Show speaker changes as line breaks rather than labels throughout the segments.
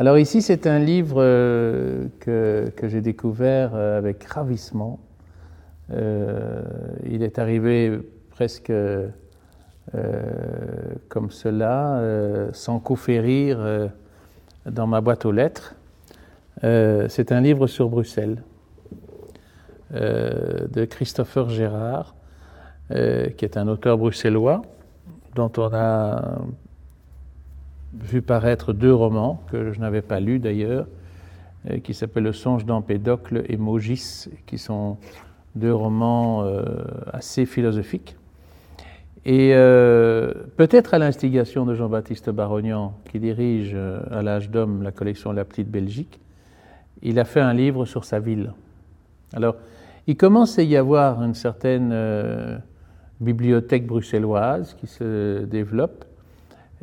Alors ici, c'est un livre euh, que, j'ai découvert euh, avec ravissement. Euh, il est arrivé presque comme cela, euh, sans coup férir euh, dans ma boîte aux lettres. C'est un livre sur Bruxelles de Christopher Gérard, qui est un auteur bruxellois dont on a vu paraître deux romans que je n'avais pas lus d'ailleurs, euh, qui s'appellent Le songe d'Empédocle et Mogis, qui sont deux romans euh, assez philosophiques. Et euh, peut-être à l'instigation de Jean-Baptiste Barognan, qui dirige à l'âge d'homme la collection La Petite Belgique, il a fait un livre sur sa ville. Alors, il commence à y avoir une certaine bibliothèque bruxelloise qui se développe.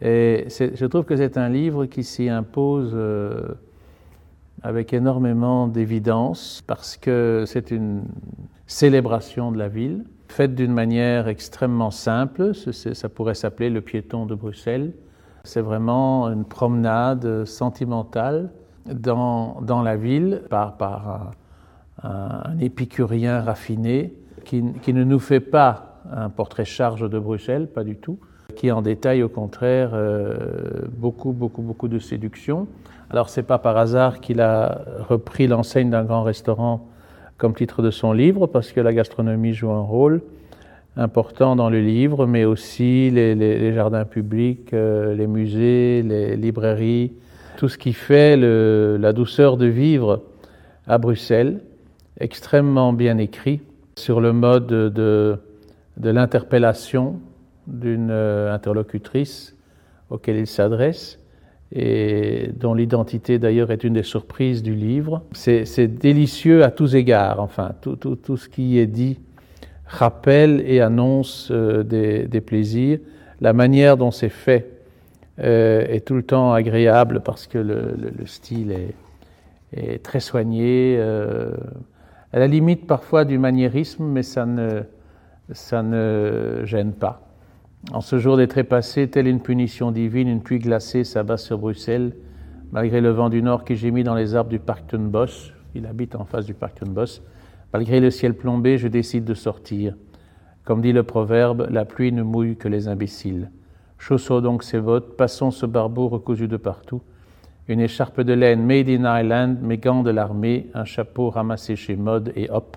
Et je trouve que c'est un livre qui s'y impose euh, avec énormément d'évidence parce que c'est une célébration de la ville, faite d'une manière extrêmement simple. Ça pourrait s'appeler le piéton de Bruxelles. C'est vraiment une promenade sentimentale dans, la ville par, un, épicurien raffiné qui ne nous fait pas un portrait charge de Bruxelles, pas du tout, qui en détaille au contraire euh, beaucoup, beaucoup, beaucoup de séduction. Alors c'est pas par hasard qu'il a repris l'enseigne d'un grand restaurant comme titre de son livre, parce que la gastronomie joue un rôle important dans le livre, mais aussi les, jardins publics, euh, les musées, les librairies, tout ce qui fait la douceur de vivre à Bruxelles, extrêmement bien écrit sur le mode de, de l'interpellation d'une euh, interlocutrice auquel il s'adresse et dont l'identité d'ailleurs est une des surprises du livre. C'est délicieux à tous égards, enfin, tout, ce qui est dit rappelle et annonce euh, des, plaisirs. La manière dont c'est fait euh, est tout le temps agréable parce que le, le, le style est, très soigné, à la limite parfois du maniérisme, mais ça ne, ça ne gêne pas. En ce jour des trépassés, telle une punition divine, une pluie glacée s'abat sur Bruxelles, malgré le vent du nord qui gémit dans les arbres du parc. Il habite en face du parc. Malgré le ciel plombé, je décide de sortir. Comme dit le proverbe, la pluie ne mouille que les imbéciles. Chaussons donc ses bottes, passons ce barbeau recousu de partout. Une écharpe de laine made in Ireland, mes gants de l'armée, un chapeau ramassé chez Mode et hop,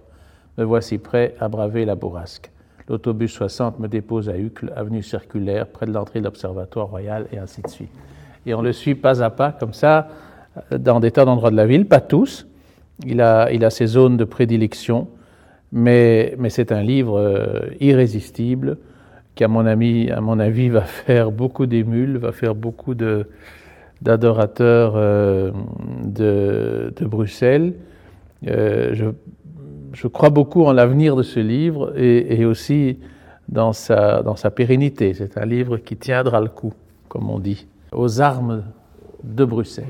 me voici prêt à braver la bourrasque. L'autobus 60 me dépose à Uccle, avenue circulaire, près de l'entrée de l'Observatoire royal, et ainsi de suite. Et on le suit pas à pas, comme ça, dans des tas d'endroits de la ville, pas tous. Il a, il a ses zones de prédilection, mais, mais c'est un livre euh, irrésistible qui, à mon, ami, à mon avis, va faire beaucoup d'émules, va faire beaucoup d'adorateurs euh, de, de, Bruxelles. Euh, je je crois beaucoup en l'avenir de ce livre et, aussi dans sa pérennité. C'est un livre qui tiendra le coup, comme on dit, aux armes de Bruxelles.